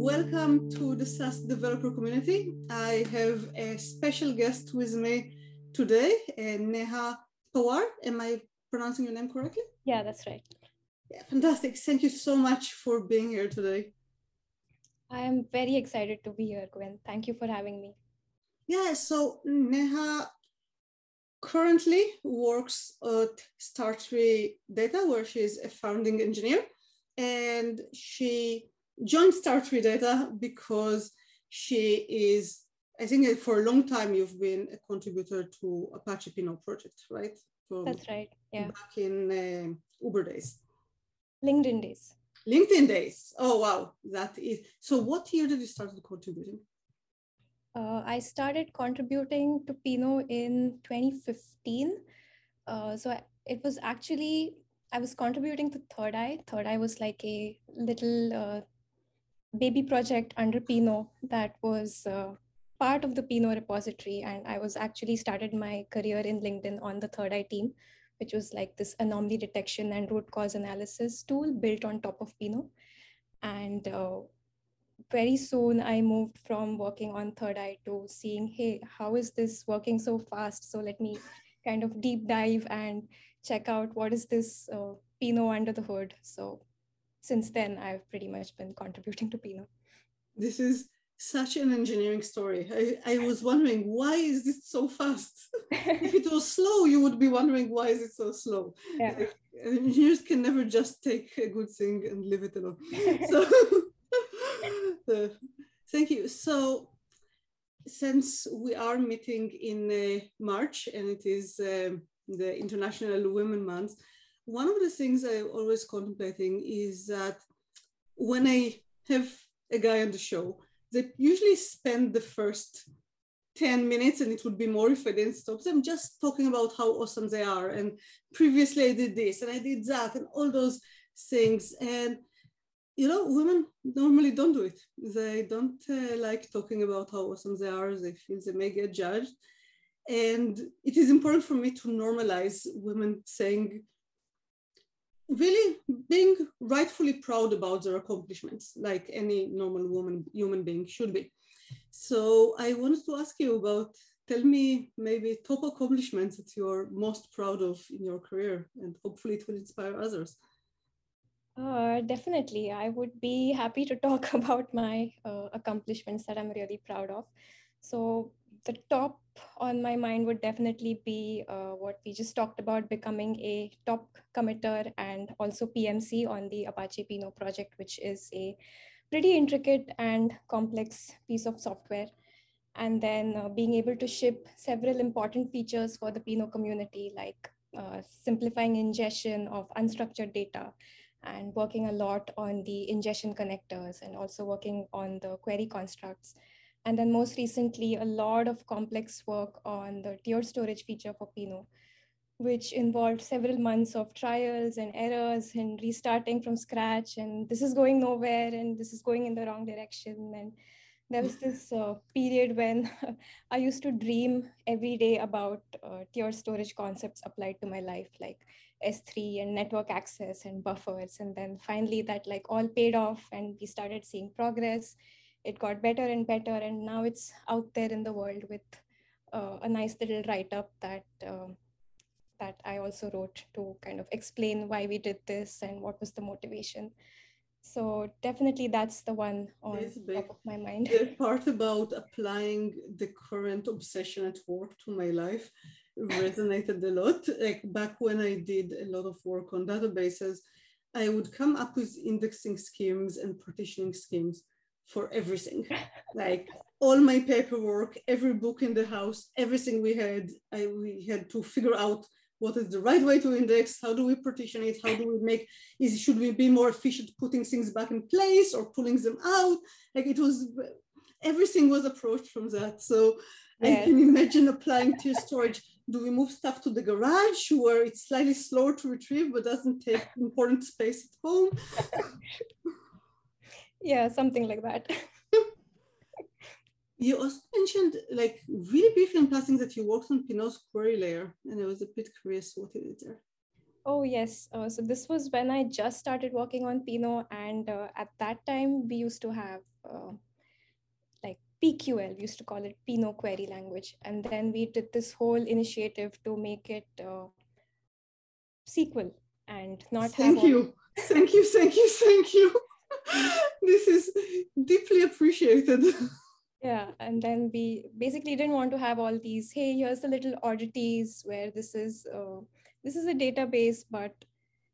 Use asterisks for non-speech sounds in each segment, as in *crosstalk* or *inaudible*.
welcome to the SaaS developer community. I have a special guest with me today, uh, Neha Pawar. Am I pronouncing your name correctly? Yeah, that's right. Yeah, fantastic. Thank you so much for being here today. I am very excited to be here, Gwen. Thank you for having me. Yeah, so Neha currently works at Startree Data, where she's a founding engineer. And she joined Startree Data because she is, I think for a long time you've been a contributor to Apache Pinot project, right? From That's right. Yeah. Back in uh, Uber days. LinkedIn days. LinkedIn days. Oh wow, that is. So, what year did you start contributing? Uh, I started contributing to Pinot in 2015. Uh, so it was actually I was contributing to Third Eye. Third Eye was like a little uh, baby project under Pinot that was uh, part of the Pinot repository. And I was actually started my career in LinkedIn on the Third Eye team, which was like this anomaly detection and root cause analysis tool built on top of Pinot. And uh, very soon I moved from working on Third Eye to seeing, hey, how is this working so fast? So let me kind of deep dive and check out what is this uh, Pinot under the hood. So since then, I've pretty much been contributing to Pinot. This is such an engineering story. I, I was wondering why is this so fast? *laughs* if it was slow, you would be wondering why is it so slow. Yeah. Like, engineers can never just take a good thing and leave it alone. *laughs* so, so, *laughs* thank you. So since we are meeting in uh, March and it is um, the International Women Month, one of the things I always contemplating is that when I have a guy on the show, they usually spend the first 10 minutes and it would be more if I didn't stop them just talking about how awesome they are. And previously I did this and I did that and all those things. And you know, women normally don't do it. They don't uh, like talking about how awesome they are. They feel they may get judged. And it is important for me to normalize women saying, really being rightfully proud about their accomplishments, like any normal woman, human being should be. So I wanted to ask you about, tell me maybe top accomplishments that you're most proud of in your career, and hopefully it will inspire others. Uh, definitely. I would be happy to talk *laughs* about my uh, accomplishments that I'm really proud of. So, the top on my mind would definitely be uh, what we just talked about becoming a top committer and also PMC on the Apache Pinot project, which is a pretty intricate and complex piece of software. And then uh, being able to ship several important features for the Pinot community, like uh, simplifying ingestion of unstructured data and working a lot on the ingestion connectors and also working on the query constructs and then most recently, a lot of complex work on the tiered storage feature for Pinot, which involved several months of trials and errors and restarting from scratch. And this is going nowhere and this is going in the wrong direction. And there was this uh, period when *laughs* I used to dream every day about uh, tiered storage concepts applied to my life, like S3 and network access and buffers. And then finally, that like all paid off and we started seeing progress it got better and better and now it's out there in the world with uh, a nice little write-up that uh, that i also wrote to kind of explain why we did this and what was the motivation. So definitely that's the one on top of my mind. *laughs* the part about applying the current obsession at work to my life resonated a lot. Like back when i did a lot of work on databases i would come up with indexing schemes and partitioning schemes for everything. like all my paperwork, every book in the house, everything we had, I, we had to figure out what is the right way to index, how do we partition it, how do we make, is should we be more efficient putting things back in place or pulling them out? Like it was, everything was approached from that. So I can imagine applying to storage. Do we move stuff to the garage where it's slightly slower to retrieve but doesn't take important space at home? *laughs* yeah something like that *laughs* you also mentioned like really briefly in passing that you worked on pinot's query layer and i was a bit curious what you did there oh yes uh, so this was when i just started working on pinot and uh, at that time we used to have uh, like PQL, we used to call it Pinot Query Language. And then we did this whole initiative to make it uh, SQL and not thank you. thank you, thank you, thank you. *laughs* this is deeply appreciated. Yeah, and then we basically didn't want to have all these. Hey, here's the little oddities where this is uh, this is a database, but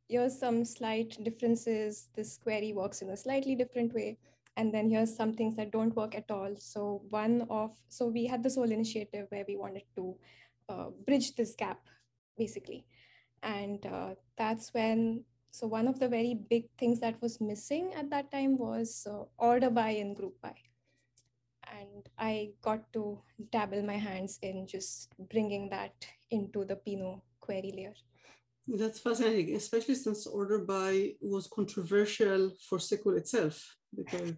here's some slight differences. This query works in a slightly different way, and then here's some things that don't work at all. So one of so we had this whole initiative where we wanted to uh, bridge this gap, basically, and uh, that's when so one of the very big things that was missing at that time was uh, order by and group by and I got to dabble my hands in just bringing that into the Pinot query layer. That's fascinating, especially since order by was controversial for SQL itself because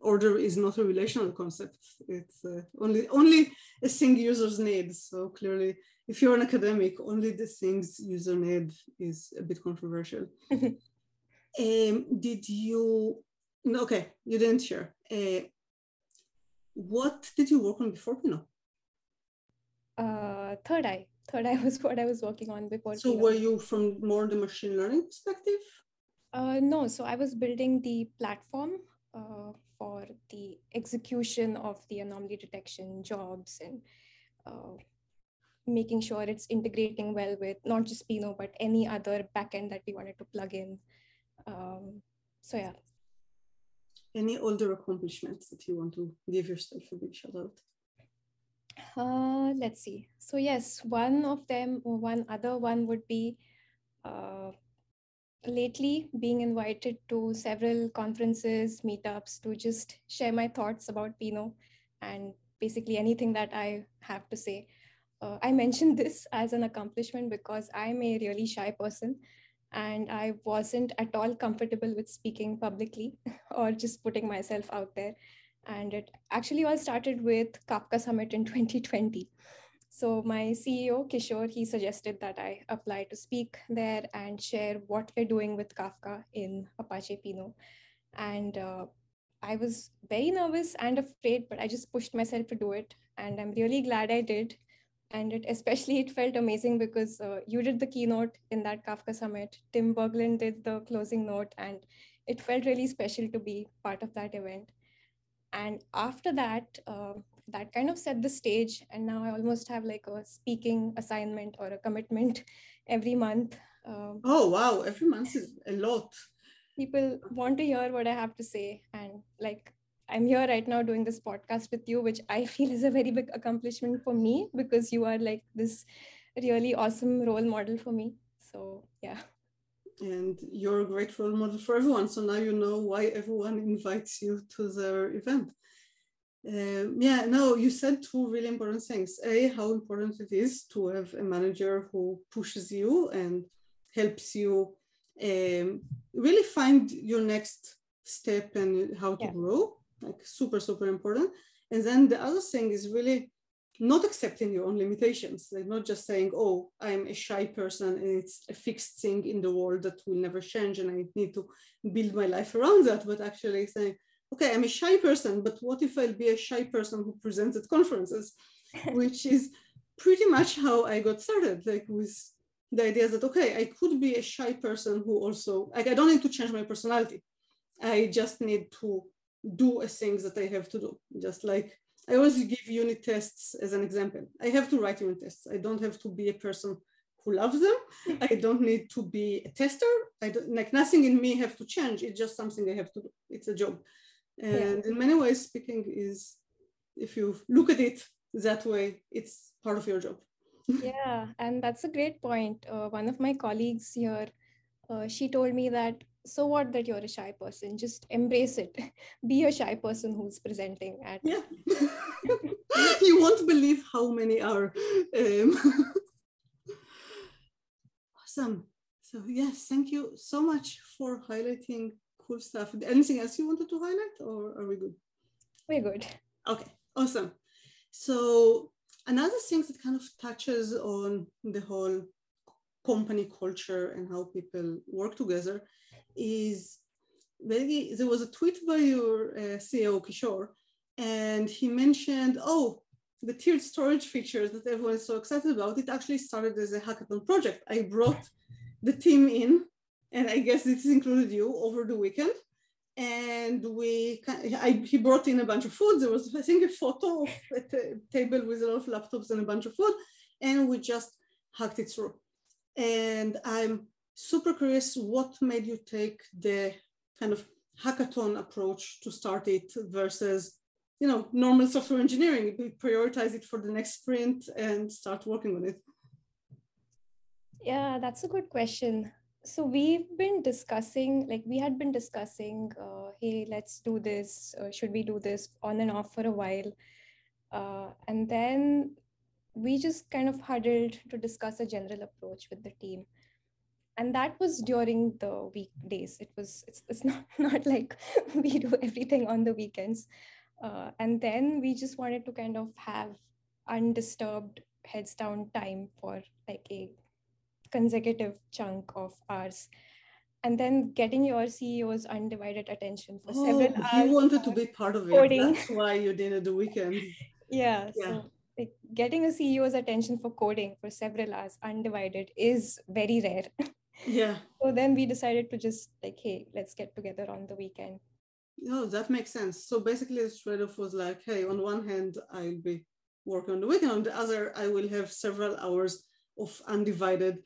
order is not a relational concept. It's uh, only only a single users need. So clearly, if you're an academic, only the things user need is a bit controversial. um, did you? Okay, you didn't share. Uh, what did you work on before Pinot? Uh, third eye. Third eye *laughs* was what I was working on before. So Pinot. were you from more the machine learning perspective? Uh, no, so I was building the platform uh, for the execution of the anomaly detection jobs and uh, making sure it's integrating well with not just Pinot, but any other backend that we wanted to plug in. Um, so yeah, any older accomplishments that you want to give yourself a big shout out? Uh, let's see. So yes, one of them, or one other one would be uh, lately being invited to several conferences, meetups to just share my thoughts about Pinot and basically anything that I have to say. Uh, I mentioned this as an accomplishment because I'm a really shy person and I wasn't at all comfortable with speaking publicly *laughs* or just putting myself out there. And it actually all started with Kafka Summit in *laughs* 2020. So my CEO, Kishore, he suggested that I apply to speak there and share what we're doing with Kafka in Apache Pinot. And uh, I was very nervous and afraid, but I just pushed myself to do it. And I'm really glad I did and it especially it felt amazing because uh, you did the keynote in that kafka summit. Tim berglund did the closing note and it felt really special to be part of that event. And after that uh, that kind of set the stage and now i almost have like a speaking assignment or a commitment *laughs* every month um, oh wow. Every month is a lot. people want to hear what i have to say and like I'm here right now doing this podcast with you, which I *laughs* feel is a very big accomplishment for me because you are like this really awesome role model for me. So, yeah. And you're a great role model for everyone. So now you know why everyone invites you to their event. Um, yeah, no, you said two really important things. A, how important it is to have a manager who pushes you and helps you um, really find your next step and how to yeah. grow like super, super important. And then the other thing is really not accepting your own limitations, like not just saying, oh, I'm a shy person and it's a fixed thing in the world that will never change and I need to build my life around that, but actually saying, okay, I'm a shy person, but what if I'll be a shy person who presents at conferences, *laughs* which is pretty much how I got started, like with the idea that, okay, I could be a shy person who also, like, I don't need to change my personality. I just need to do a things that I have to do. Just like I always give unit tests as an example. I have to write unit tests. I don't have to be a person who loves them. *laughs* I don't need to be a tester. I don't like nothing in me have to change. It's just something I have to do. It's a job. And yeah. in many ways, speaking is if you look at it that way, it's part of your job. *laughs* yeah, and that's a great point. Uh, one of my colleagues here, uh, she told me that so what that you're a shy person just embrace it. *laughs* Be a shy person who's presenting at yeah. *laughs* *laughs* You won't believe how many are um... awesome. So yes thank you so much for highlighting cool stuff. Anything else you wanted to highlight or are we good? We're good. Okay awesome. So another thing that kind of touches on the whole company culture and how people work together is there was a tweet by your uh, CEO Kishore, and he mentioned, oh, the tiered storage features that everyone is so excited about, it actually started as a hackathon project. I brought the team in, and I guess this included you over the weekend. And we, I, he brought in a bunch of food. There was, I think, a photo of a table with a lot of laptops and a bunch of food, and we just hacked it through. And I'm super curious what made you take the kind of hackathon approach to start it versus you know normal software engineering? We prioritize it for the next sprint and start working on it. Yeah that's a good question. So we've been discussing like we had been discussing uh, hey let's do this uh, should we do this on and off for a while? Uh, and then we just kind of huddled to discuss a general approach with the team and that was during the weekdays it was it's, it's *laughs* not not like *laughs* we do everything on the weekends uh, and then we just wanted to kind of have undisturbed heads down time for like a consecutive chunk of hours and then getting your CEO's undivided attention for oh, several hours. You wanted to be part of it. Coding. That's why you did it the weekend. yeah. *laughs* yeah. So like getting a CEO's attention for coding for several hours undivided is very rare. Yeah. so then we decided to just like, hey, let's get together on the weekend. No, that makes sense. So basically, the trade-off was like, hey, on one hand, I'll be working on the weekend. On the other, I will have several hours of undivided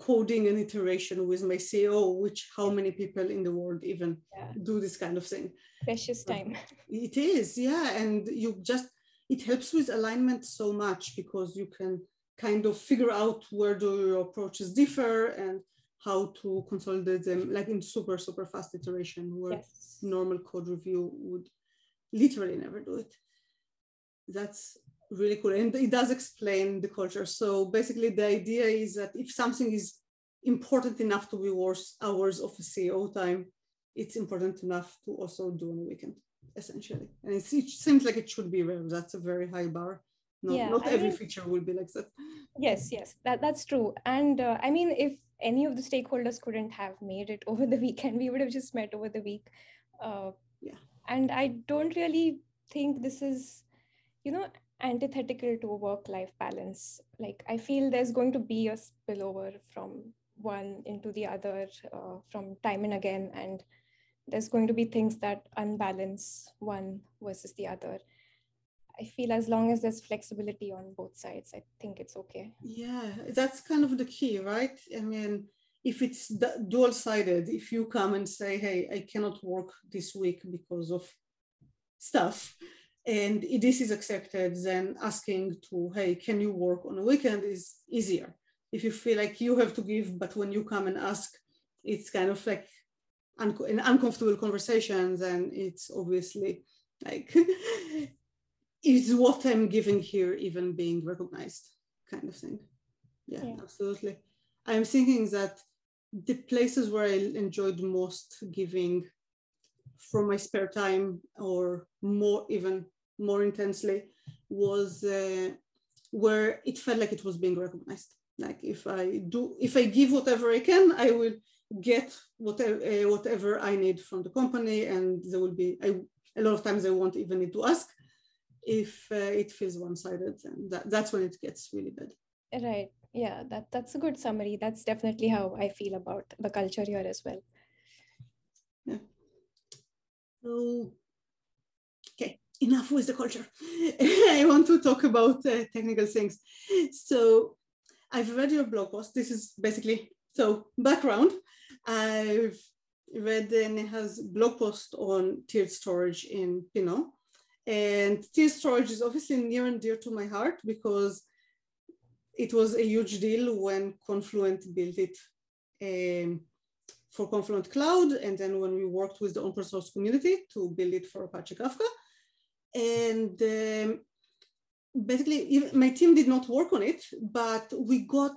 coding and iteration with my CEO, which how many people in the world even yeah. do this kind of thing? Precious time. *laughs* It is, yeah. And you just, it helps with alignment so much because you can kind of figure out where do your approaches differ and how to consolidate them like in super, super fast iteration where yes. normal code review would literally never do it. That's really cool. And it does explain the culture. So basically the idea is that if something is important enough to be worth hours of a CEO time, it's important enough to also do on a weekend, essentially. And it seems like it should be rare. That's a very high bar. No, yeah, not every mean, feature will be like that. Yes, yes, that, that's true. And uh, I mean, if any of the stakeholders couldn't have made it *laughs* over the weekend, we would have just met over the week. Uh, yeah. And I don't really think this is, you know, antithetical to a work life balance. Like, I feel there's going to be a spillover from one into the other uh, from time and again. And there's going to be things that unbalance one versus the other. I feel as long as there's flexibility on both sides, I think it's okay. Yeah, that's kind of the key, right? I mean, if it's dual sided, if you come and say, hey, I cannot work this week because of stuff, and this is accepted, then asking to, hey, can you work on a weekend is easier. If you feel like you have to give, but when you come and ask, it's kind of like an uncomfortable conversation, then it's obviously like *laughs* is what I'm giving here even being recognized, kind of thing. Yeah, yeah, absolutely. I'm thinking that the places where I enjoyed most giving from my spare time or more even more intensely was uh, where it felt like it was being recognized like if i do if i give whatever i can i will get whatever uh, whatever i need from the company and there will be I, a lot of times i won't even need to ask if uh, it feels one-sided then that, that's when it gets really bad. Right. Yeah that that's a good summary. That's definitely how i feel about the culture here as well. Yeah. So okay enough with the culture. *laughs* I want to talk about uh, technical things. So i've read your blog post. This is basically so background. I've read neha's blog post on tiered storage in pinot and tiered storage is obviously near and dear to my heart because it was a huge deal when Confluent built it um, for Confluent Cloud. And then when we worked with the open source community to build it for Apache Kafka. And um, basically, my team did not work on it, but we got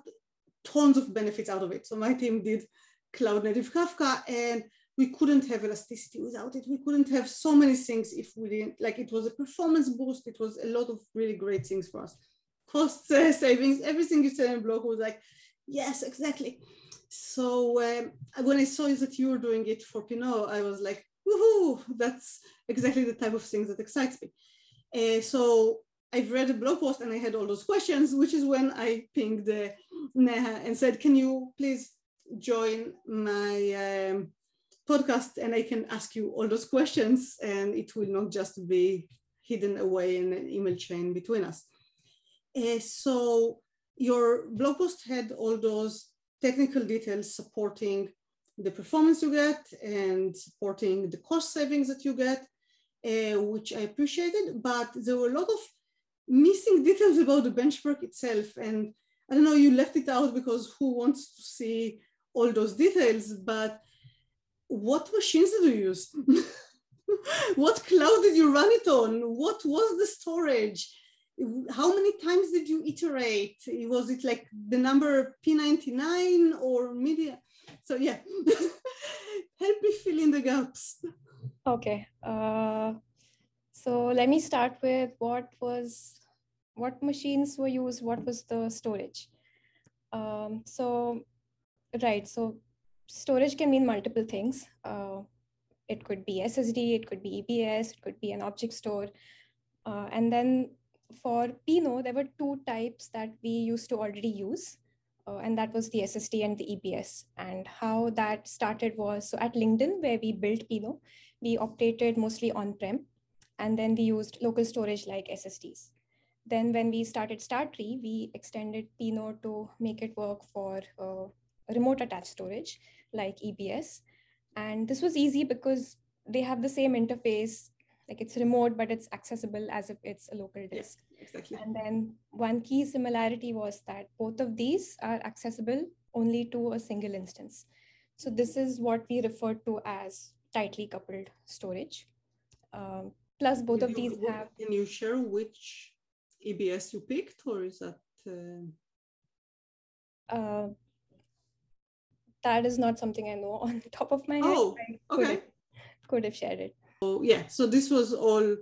tons of benefits out of it. So my team did cloud native Kafka and we couldn't have elasticity without it. We couldn't have so many things if we didn't, like it was a performance boost. It was a lot of really great things for us. Cost uh, savings, everything you said in blog was like, yes, exactly. so um, when I saw that you were doing it for Pinot, I was like, woohoo, that's exactly the type of things that excites me. Uh, so I've read a blog post and I had all those questions, which is when I pinged uh, Neha and said, can you please join my um, podcast and I can ask you all those questions and it will not just be hidden away in an email chain between us. Uh, so your blog post had all those technical details supporting the performance you get and supporting the cost savings that you get, uh, which I appreciated, but there were a lot of missing details about the benchmark itself. And I don't know, you left it out because who wants to see all those details, but what machines did you use? *laughs* what cloud did you run it on? What was the storage? How many times did you iterate? Was it like the number P99 or media? So yeah, *laughs* help me fill in the gaps. Okay. Uh, so let me start with what was, what machines were used, what was the storage? Um, so, right. So storage can mean multiple things. Uh, it could be SSD, it could be EBS, it could be an object store. Uh, and then for Pinot, there were two types that we used to already use. Uh, and that was the SSD and the EBS. And how that started was so at LinkedIn, where we built Pinot, we operated mostly on prem, and then we used local storage like SSDs. Then, when we started Startree, we extended Pinot to make it work for uh, remote attached storage like EBS. And this was easy because they have the same interface, like it's remote, but it's accessible as if it's a local disk. Yeah, exactly. And then one key similarity was that both of these are accessible only to a single instance. So this is what we refer to as tightly coupled storage. Um, plus both can of these you, have. Can you share which EBS you picked or is that? Uh... Uh, that is not something I know *laughs* on top of my head. Oh, could okay. Have, could have shared it. So yeah, so this was all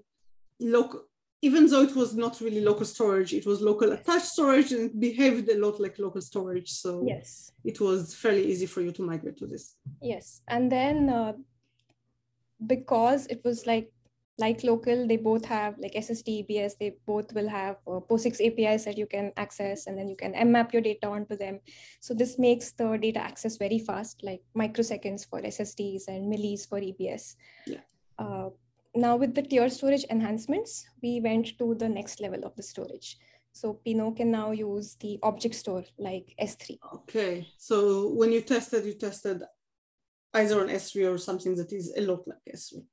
local, even though it was not really local storage, it was local attached storage and it behaved a lot like local storage. So yes, it was fairly easy for you to migrate to this. Yes, and then uh, because it was like like local, they both have like SSD, EBS, they both will have uh, POSIX APIs that you can access and then you can mmap your data onto them. So this makes the data access very fast, like microseconds for SSDs and millis for EBS. Yeah. Uh, now with the tier storage enhancements, we went to the next level of the storage. So Pinot can now use the object store like S3. Okay, so when you tested, you tested either on S3 or something that is a lot like S3.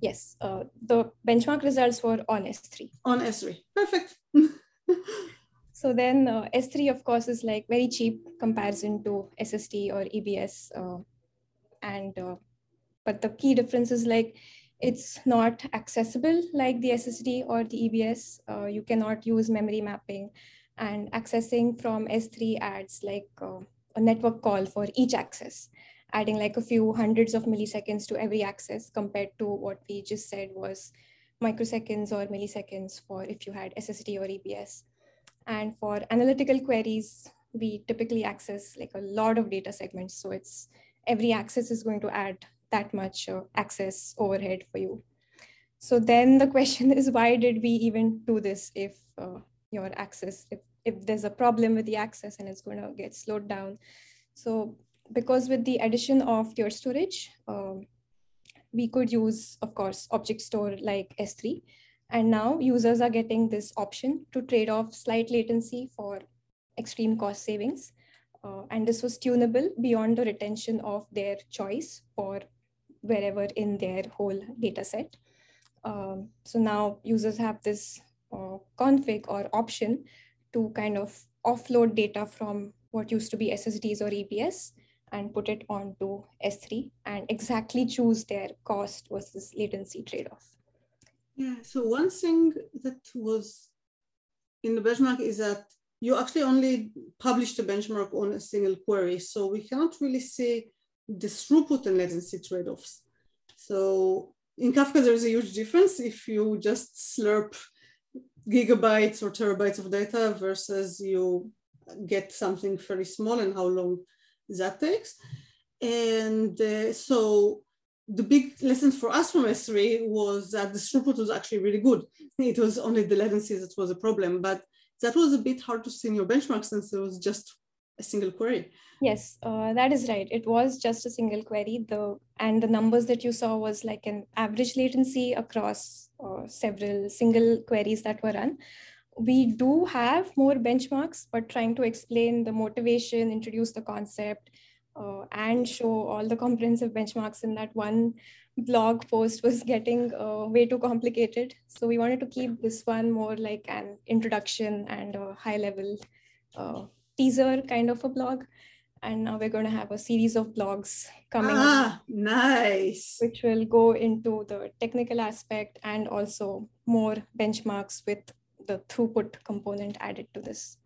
Yes, uh, the benchmark results were on S3. On S3, perfect. *laughs* so then uh, S3, of course, is like very cheap comparison to SSD or EBS. Uh, and uh, but the key difference is like it's not accessible like the SSD or the EBS. Uh, you cannot use memory mapping, and accessing from S3 adds like uh, a network call for each access adding like a few hundreds of milliseconds to every access compared to what we just said was microseconds or milliseconds for if you had SSD or EBS. And for analytical queries, we typically access like a lot of data segments. So it's every access is going to add that much uh, access overhead for you. So then the question *laughs* is, why did we even do this if uh, your access, if, if there's a problem with the access and it's going to get slowed down? So because with the addition of your storage, um, we could use, of course, object store like S3. And now users are getting this option to trade off slight latency for extreme cost savings. Uh, and this was tunable beyond the retention of their choice for wherever in their whole data set. Um, so now users have this uh, config or option to kind of offload data from what used to be SSDs or EBS and put it onto S3 and exactly choose their cost versus latency trade-off. Yeah, so one thing that was in the benchmark is that you actually only publish the benchmark on a single query. So we cannot really see the throughput and latency trade-offs. So in Kafka, there is a huge difference if you just slurp gigabytes or terabytes of data versus you get something very small and how long that takes. And uh, so the big lesson for us from S3 was that the throughput was actually really good. *laughs* It was only the latency that was a problem, but that was a bit hard to see in your benchmark since it was just a single query. Yes, uh, that is right. It was just a single query. The and the numbers that you saw was like an average latency across uh, several single queries that were run. We do have more benchmarks, but trying to explain the motivation, introduce the concept, uh, and show all the comprehensive benchmarks in that one blog post was *laughs* getting uh, way too complicated. So we wanted to keep this one more like an introduction and a high level uh, teaser kind of a blog. And now we're going to have a series of blogs coming. Ah, nice. Which will go into the technical aspect and also more benchmarks with the throughput component added to this.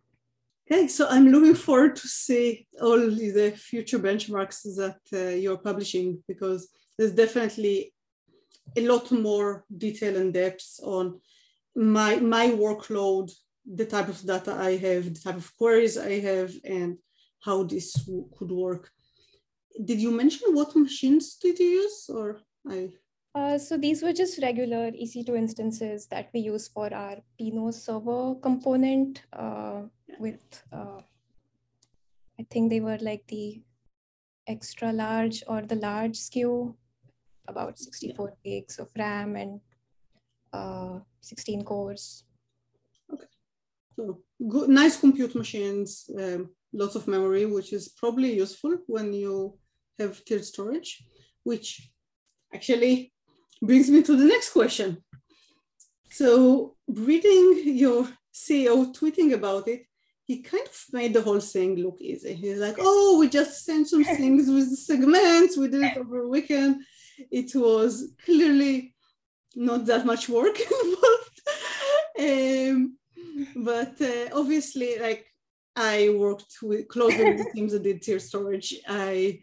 Okay, so I'm looking forward to see all the future benchmarks that uh, you're publishing because there's definitely a lot more detail and depth on my my workload, the type of data I have, the type of queries I have, and how this could work. Did you mention what machines did you use, or I? Uh, so these were just regular EC2 instances that we use for our Pinot server component. Uh, with uh, I think they were like the extra large or the large SKU, about 64 yeah. gigs of RAM and uh, 16 cores. Okay, so good, nice compute machines, um, lots of memory, which is probably useful when you have tiered storage, which actually brings me to the next question. So reading your CEO tweeting about it, he kind of made the whole thing look easy. He's like, oh, we just sent some *laughs* things with the segments. We did it over a weekend. It was clearly not that much work *laughs* involved. um, but uh, obviously, like I worked with closely with the teams that did tier storage. I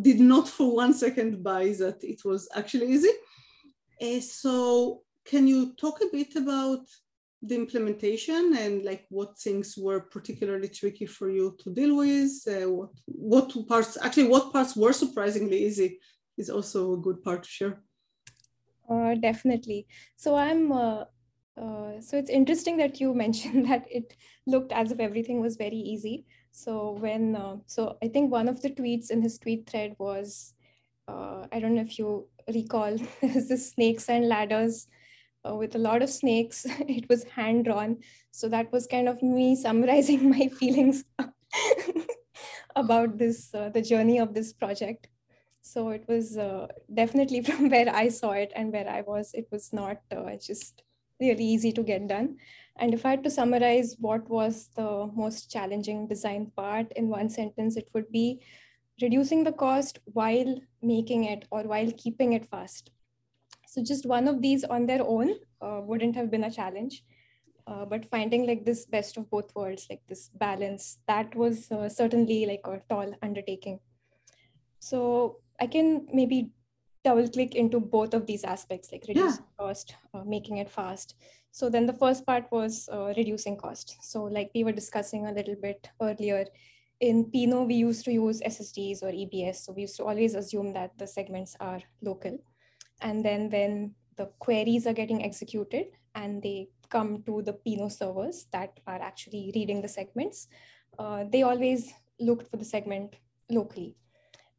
did not for one second buy that it was actually easy. Uh, so can you talk a bit about the implementation and like what things were particularly tricky for you to deal with? Uh, what what parts actually what parts were surprisingly easy is also a good part to share. Uh, definitely. So i'm uh, uh, so it's interesting that you *laughs* mentioned that it looked as if everything was very easy. So when uh, so i think one of the tweets in his tweet thread was uh, i don't know if you recall *laughs* the snakes and ladders uh, with a lot of snakes. *laughs* it was hand drawn. So that was kind of me *laughs* summarizing my feelings about this, uh, the journey of this project. So it was uh, definitely from where I saw it and where I was, it was not uh, just really easy to get done. And if I had to summarize what was the most challenging design part in one sentence, it would be reducing the cost while making it or while keeping it fast. So just one of these on their own uh, wouldn't have been a challenge. Uh, but finding like this best of both worlds, like this balance, that was uh, certainly like a tall undertaking. So I can maybe double click into both of these aspects, like reducing yeah. cost, uh, making it fast. So then the first part was uh, reducing cost. So like we were discussing a little bit earlier, in Pinot, we used to use SSDs or EBS. So we used to always assume that the segments are local. And then when the queries are getting executed and they come to the Pinot servers that are actually reading the segments, uh, they always looked for the segment locally.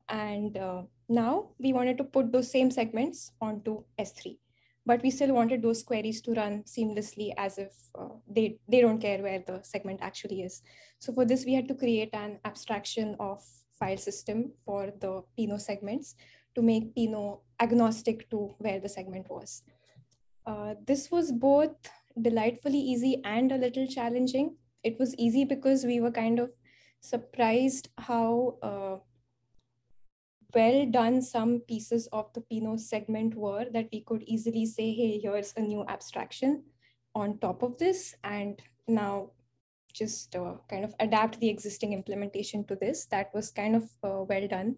And uh, now we wanted to put those same segments onto S3, but we still wanted those queries to run seamlessly as if uh, they, they don't care where the segment actually is. So for this, we had to create an abstraction of file system for the Pinot segments to make Pinot agnostic to where the segment was. Uh, this was both delightfully easy and a little challenging. It was easy because we were kind of surprised how uh, well done some pieces of the Pinot segment were that we could easily say, hey, here's a new abstraction on top of this. And now just uh, kind of adapt the existing implementation to this. That was kind of uh, well done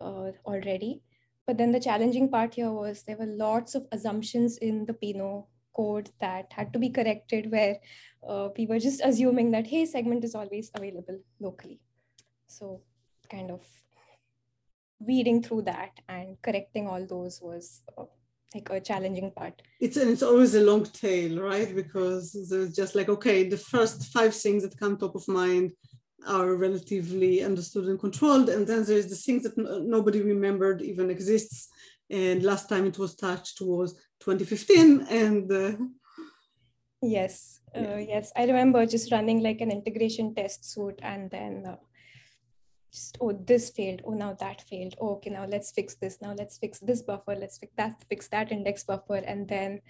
uh, already. But then the challenging part here was there were lots of assumptions in the Pinot code that had to be corrected where uh, we were just assuming that, hey, segment is always available locally. So kind of weeding through that and correcting all those was uh, like a challenging part. It's and it's always a long tail, right? Because there's just like okay, the first five things that come top of mind are relatively understood and controlled, and then there's the things that nobody remembered even exists. And last time it was touched was 2015, and uh, yes, uh, yes, I remember just running like an integration test suite, and then uh, just oh this failed. Oh now that failed. Oh, okay now let's fix this. Now let's fix this buffer. Let's fix that fix that index buffer. And then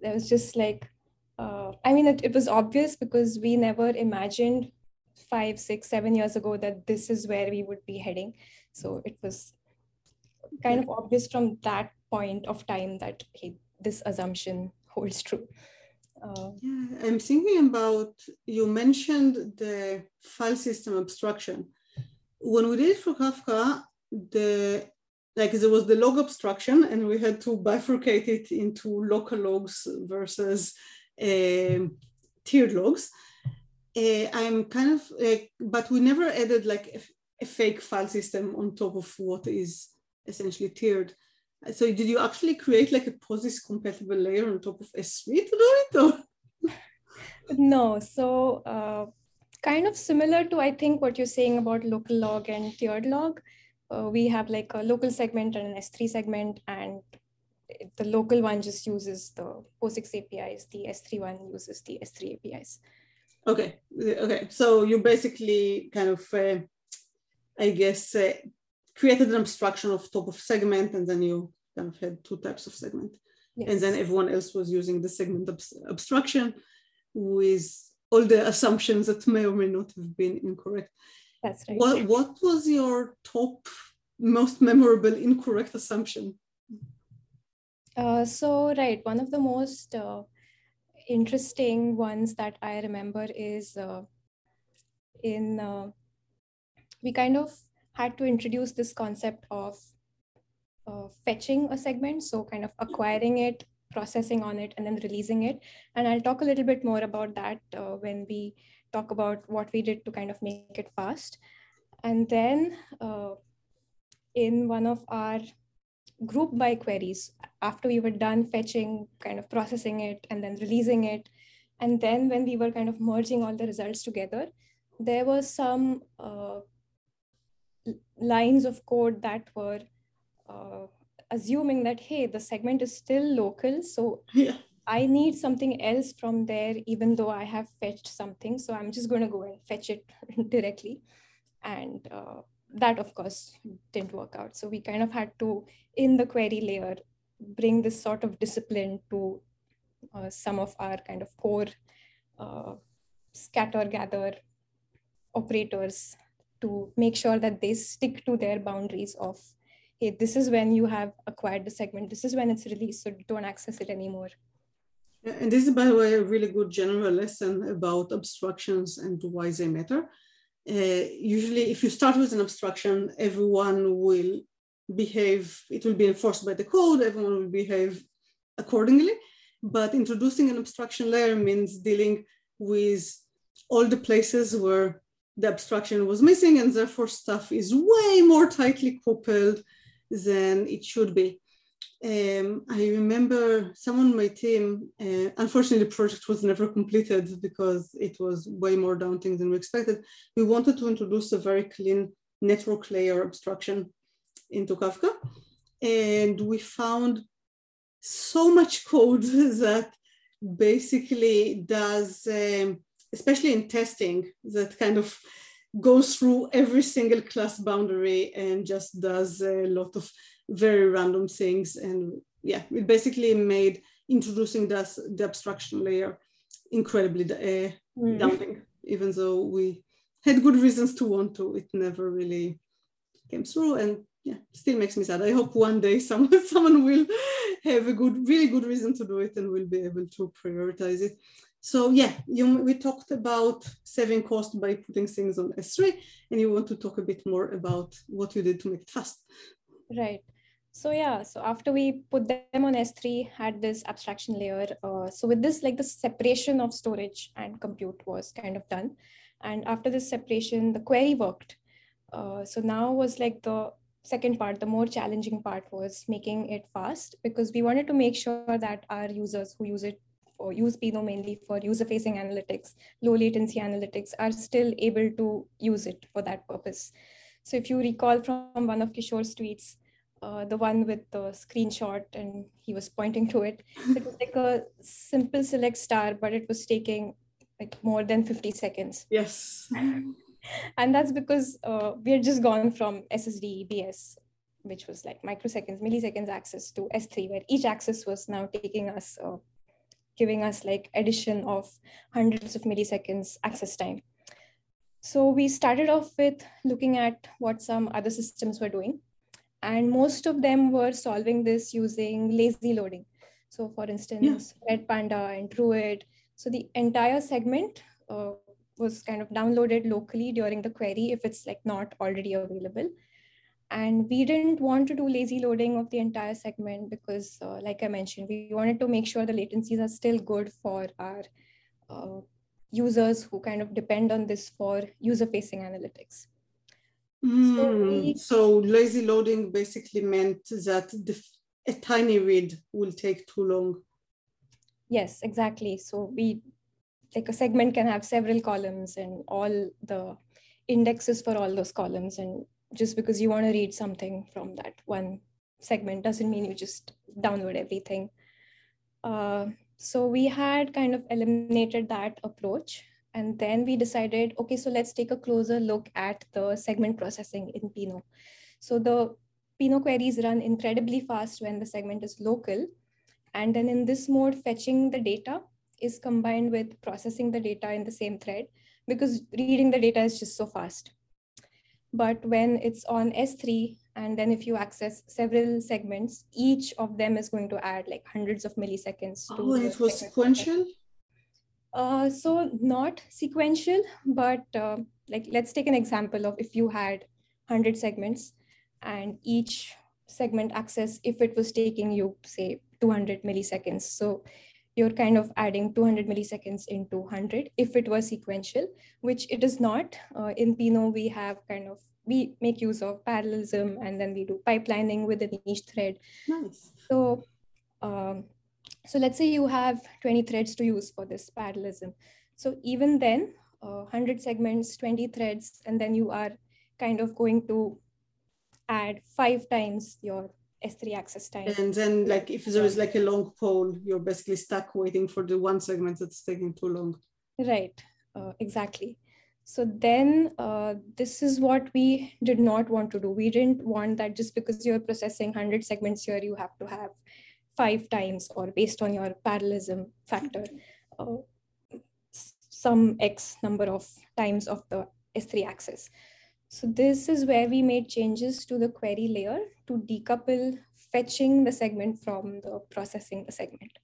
there was just like uh, i mean it, it was obvious because we never imagined five six seven years ago that this is where we would be heading. So it was kind of obvious from that point of time that hey, this assumption holds true. Uh, yeah i'm thinking about you mentioned the file system abstraction when we did it for Kafka, the like there was the log abstraction, and we had to bifurcate it into local logs versus uh, tiered logs. Uh, I'm kind of like, but we never added like a, a, fake file system on top of what is essentially tiered. So did you actually create like a POSIX compatible layer on top of S3 to do it? Or? *laughs* No. So uh, kind of similar to, I think, what you're saying about local log and tiered log. Uh, we have like a local segment and an S3 segment, and the local one just uses the POSIX APIs. The S3 one uses the S3 APIs. Okay, okay. So you basically kind of, uh, I guess, uh, created an abstraction of top of segment, and then you kind of had two types of segment. Yes. And then everyone else was using the segment abstraction with all the assumptions that may or may not have been incorrect. That's right. What, what was your top, most memorable incorrect assumption? Uh, so, right, one of the most uh, interesting ones that I remember is uh, in, uh, we kind of had to introduce this concept of uh, fetching a segment. So, kind of acquiring it processing on it and then releasing it. And I'll talk a little bit more about that uh, when we talk about what we did to kind of make it fast. And then uh, in one of our group by queries, after we were done fetching, kind of processing it and then releasing it, and then when we were kind of merging all the results together, there was some uh, lines of code that were uh, assuming that hey the segment is still local so yeah. i need something else from there even though i have fetched something. So i'm just going to go and fetch it *laughs* directly. And uh, that of course didn't work out. So we kind of had to in the query layer bring this sort of discipline to uh, some of our kind of core uh, scatter gather operators to make sure that they stick to their boundaries of hey, this is when you have acquired the segment, this is when it's released, so don't access it anymore. And this is, by the way, a really good general lesson about abstractions and why they matter. Uh, usually, if you start with an abstraction, everyone will behave, it will be enforced by the code, everyone will behave accordingly. But introducing an abstraction layer means dealing with all the places where the abstraction was missing, and therefore stuff is way more tightly coupled than it should be. Um, I remember someone on my team, uh, unfortunately, the project was never completed because it was way more daunting than we expected. We wanted to introduce a very clean network layer abstraction into Kafka. And we found so much code *laughs* that basically does, um, especially in testing, that kind of goes through every single class boundary and just does a lot of very random things. And yeah, it basically made introducing this, the abstraction layer incredibly uh, mm. daunting, even though we had good reasons to want to, it never really came through. And yeah, still makes me sad. I hope one day *laughs* someone, someone will have a good, really good reason to do it and will be able to prioritize it. So yeah, you, we talked about saving cost by putting things on S3, and you want to talk a bit more about what you did to make it fast. Right. So yeah, so after we put them on S3, had this abstraction layer. Uh, so with this, like the separation of storage and compute was kind of done. And after this separation, the query worked. Uh, so now was like the second part, the more challenging part was making it fast because we wanted to make sure that our users who use it or use Pinot mainly for user facing analytics, low latency analytics are still able to use it for that purpose. So if you recall from one of Kishore's tweets, uh, the one with the screenshot and he was pointing to it, *laughs* it was like a simple select star, but it was taking like more than 50 seconds. Yes. *laughs* and that's because uh, we had just gone from SSD EBS, which was like microseconds, milliseconds access to S3, where each access was now taking us, uh, giving us like addition of hundreds of milliseconds access time. So we started off with looking at what some other systems were doing. And most of them were solving this using lazy loading. So for instance, yeah. Redpanda and Druid. So the entire segment uh, was kind of downloaded locally during the query if it's like not already available. And we didn't want to do lazy loading of the entire segment because, uh, like I mentioned, we wanted to make sure the latencies are still good for our uh, users who kind of depend on this for user facing analytics. Mm, so, we, so, lazy loading basically meant that the, a tiny read will take too long. Yes, exactly. So we like a segment can have several columns and all the indexes for all those columns and just because you want to read something from that one segment doesn't mean you just download everything uh, so we had kind of eliminated that approach and then we decided okay so let's take a closer look at the segment processing in pinot so the pinot queries run incredibly fast when the segment is local and then in this mode fetching the data is combined with processing the data in the same thread because reading the data is just so fast. But when it's on S3, and then if you access several segments, each of them is going to add like hundreds of milliseconds. Oh, it was sequential? Uh, so not sequential, but uh, like let's take an example of if you had 100 segments and each segment access, if it was taking you say 200 milliseconds. So you're kind of adding 200 milliseconds into 100 if it was sequential, which it is not. Uh, in Pinot, we have kind of, we make use of parallelism and then we do pipelining within each thread. Nice. So, um, so let's say you have 20 threads to use for this parallelism. So even then, uh, 100 segments, 20 threads, and then you are kind of going to add five times your S3 access time. And then like if there is like a long pole, you're basically stuck waiting for the one segment that's taking too long. Right, uh, exactly. So then uh, this is what we did not want to do. We didn't want that just because you're processing 100 segments here, you have to have five times or based on your parallelism factor, uh, some X number of times of the S3 access. So this is where we made changes to the query layer to decouple fetching the segment from the processing the segment.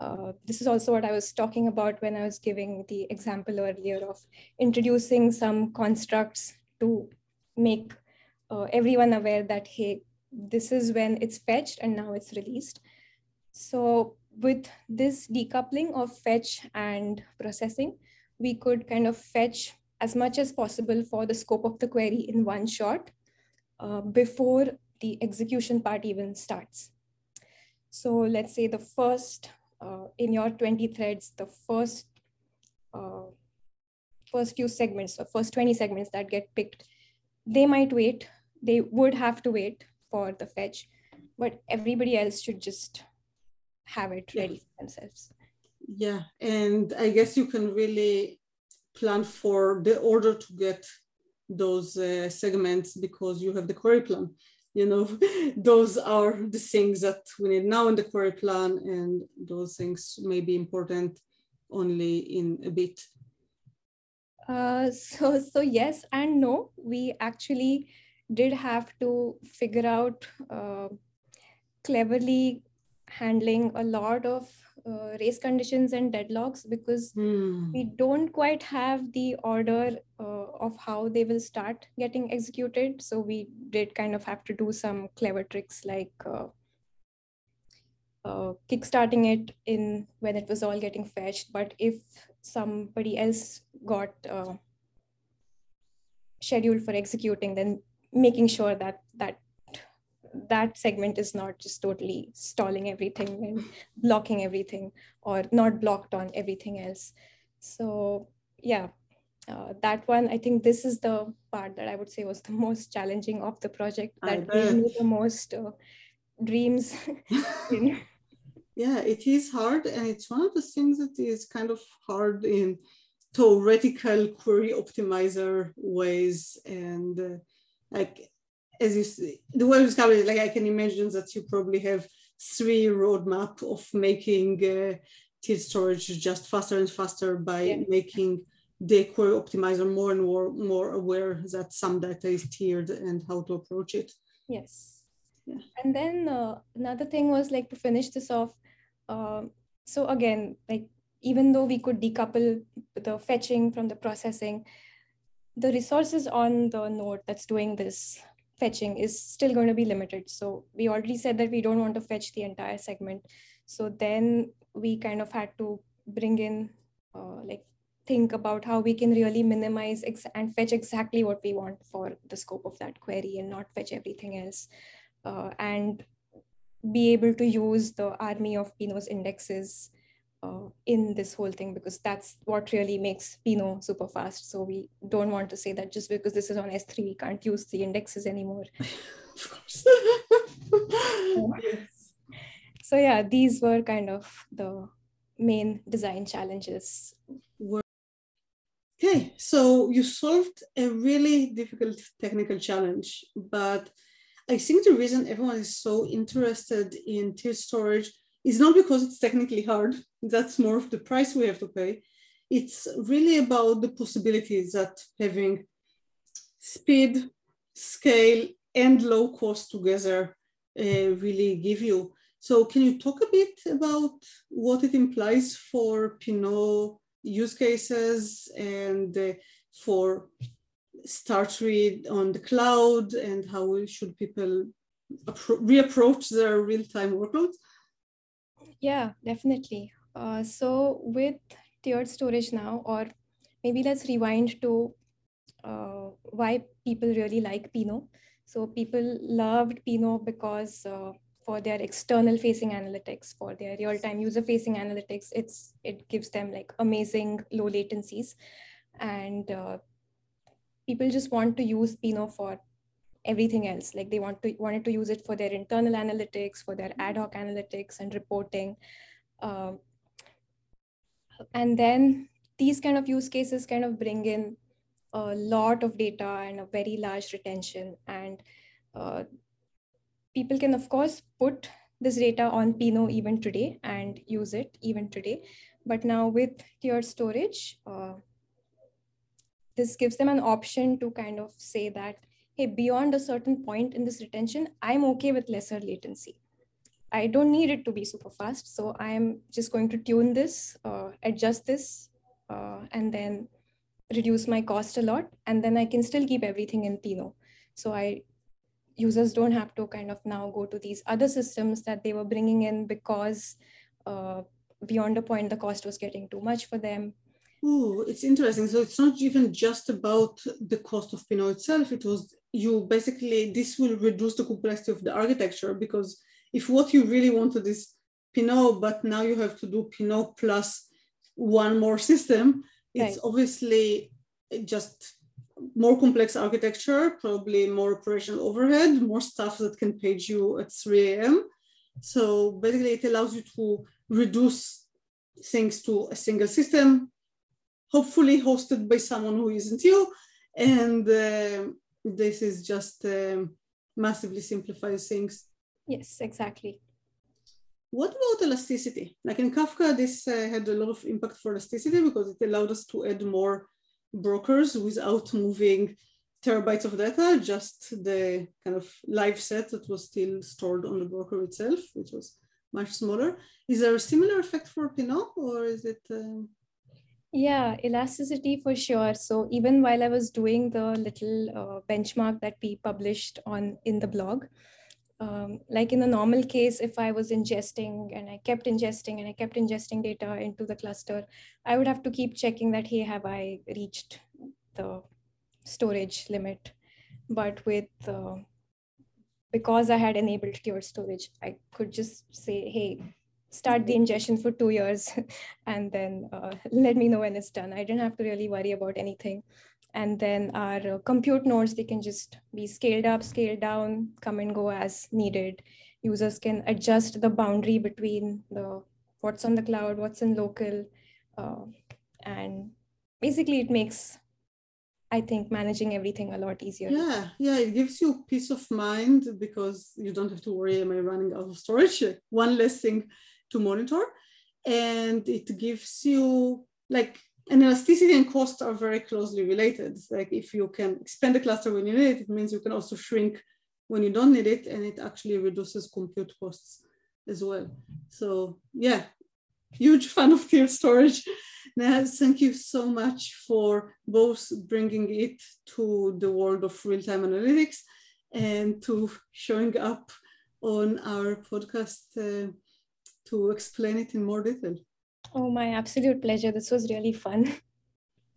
Uh, this is also what I was talking about when I was giving the example earlier of introducing some constructs to make uh, everyone aware that, hey, this is when it's fetched and now it's released. So with this decoupling of fetch and processing, we could kind of fetch as much as possible for the scope of the query in one shot uh, before the execution part even starts. So let's say the first, uh, in your 20 threads, the first, uh, first few segments, the first 20 segments that get picked, they might wait, they would have to wait for the fetch, but everybody else should just have it ready for themselves. Yeah, and I guess you can really plan for the order to get those uh, segments because you have the query plan. You know *laughs* those are the things that we need now in the query plan and those things may be important only in a bit. Uh, so so yes and no. We actually did have to figure out uh, cleverly handling a lot of uh, race conditions and deadlocks because mm. we don't quite have the order uh, of how they will start getting executed. So we did kind of have to do some clever tricks like uh, uh kickstarting it in when it was all getting fetched. But if somebody else got uh, scheduled for executing, then making sure that that that segment is not just totally stalling everything and blocking everything or not blocked on everything else. So yeah, uh, that one, I think this is the part that I would say was the *laughs* most challenging of the project that gave me the most uh, dreams. *laughs* *laughs* yeah, it is hard. And it's one of the things that is kind of hard in theoretical query optimizer ways. And uh, like, as you see, the way you discovered it, like I can imagine that you probably have three roadmap of making uh, storage just faster and faster by yeah. making the query optimizer more and more more aware that some data is tiered and how to approach it. Yes. Yeah. And then uh, another thing was like to finish this off. Uh, so again, like even though we could decouple the fetching from the processing, the resources on the node that's doing this fetching is still going to be limited. So we already said that we don't want to fetch the entire segment. So then we kind of had to bring in uh, like think about how we can really minimize and fetch exactly what we want for the scope of that query and not fetch everything else uh, and be able to use the army of Pinot's indexes uh, in this whole thing because that's what really makes Pinot super fast. So we don't want to say that just because this is on S3, we can't use the indexes anymore. *laughs* of course. So yeah, these were kind of the main design challenges Okay, so you solved a really difficult technical challenge, but I think the reason everyone is so interested in tiered storage is not because it's technically hard, that's more of the price we have to pay. It's really about the possibilities that having speed, scale, and low cost together uh, really give you. So can you talk a bit about what it implies for Pinot use cases and uh, for StarTree on the cloud and how should people reapproach their real-time workloads? Yeah, definitely. Uh, so with tiered storage now, or maybe let's rewind to uh, why people really like Pinot. So people loved Pinot because uh, for their external facing analytics, for their real-time user facing analytics, it's it gives them like amazing low latencies. And uh, people just want to use Pinot for everything else. Like they want to wanted to use it for their internal analytics, for their ad hoc analytics and reporting. Um, and then these kind of use cases kind of bring in a lot of data and a very large retention and uh, people can of course put this data on Pinot even today and use it even today. But now with tiered storage, uh, this gives them an option to kind of say that, hey, beyond a certain point in this retention, I'm okay with lesser latency. I don't need it to be super fast. So I'm just going to tune this, uh, adjust this, uh, and then reduce my cost a lot. And then I can still keep everything in Pinot. So I users don't have to kind of now go to these other systems that they were bringing in because uh, beyond a point the cost was getting too much for them Oh, it's interesting. So it's not even just about the cost of Pinot itself. It was you basically this will reduce the complexity of the architecture because if what you really wanted is Pinot, but now you have to do Pinot plus one more system, it's right. obviously just more complex architecture, probably more operational overhead, more stuff that can page you at 3 a.m. So basically it allows you to reduce things to a single system, hopefully hosted by someone who isn't you. And uh, this is just um, massively simplifies things. Yes, exactly. What about elasticity? Like in Kafka, this uh, had a lot of impact for elasticity because it allowed us to add more brokers without moving terabytes of data, just the kind of live set that was still stored on the broker itself, which was much smaller. Is there a similar effect for Pinot or is it? Um... Yeah, elasticity for sure. So even while I was doing the little uh, benchmark that we published on in the blog, um, like in the normal case, if I was ingesting and I kept ingesting and I kept ingesting data into the cluster, I would have to keep checking that, hey, have I reached the storage limit. But with uh, because I had enabled tiered storage, I could just say, hey, start the ingestion for two years *laughs* and then uh, let me know when it's done. I didn't have to really worry about anything. And then our uh, compute nodes, they can just be scaled up, scaled down, come and go as needed. Users can adjust the boundary between the what's on the cloud, what's in local. Uh, and basically it makes I think managing everything a lot easier. Yeah, yeah, it gives you peace of mind because you don't have to worry, am I running out of storage? *laughs* One less thing to monitor. And it gives you like and elasticity and cost are very closely related. Like if you can expand the cluster when you need it, it means you can also shrink when you don't need it, and it actually reduces compute costs as well. So yeah, huge *laughs* fan of tiered storage. Now, thank you so much for both bringing it to the world of real-time analytics and to showing up on our podcast uh, to explain it in more detail. Oh, my absolute pleasure. This was really fun. *laughs*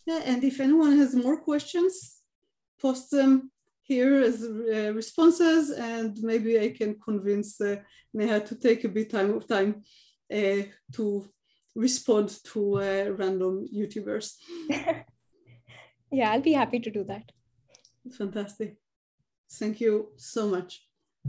Yeah, and if anyone has more questions, post them here as uh, responses, and maybe I can convince uh, Neha to take a bit time of time uh, to respond to uh, random YouTubers. *laughs* yeah, I'll be happy to do that. Fantastic. Thank you so much.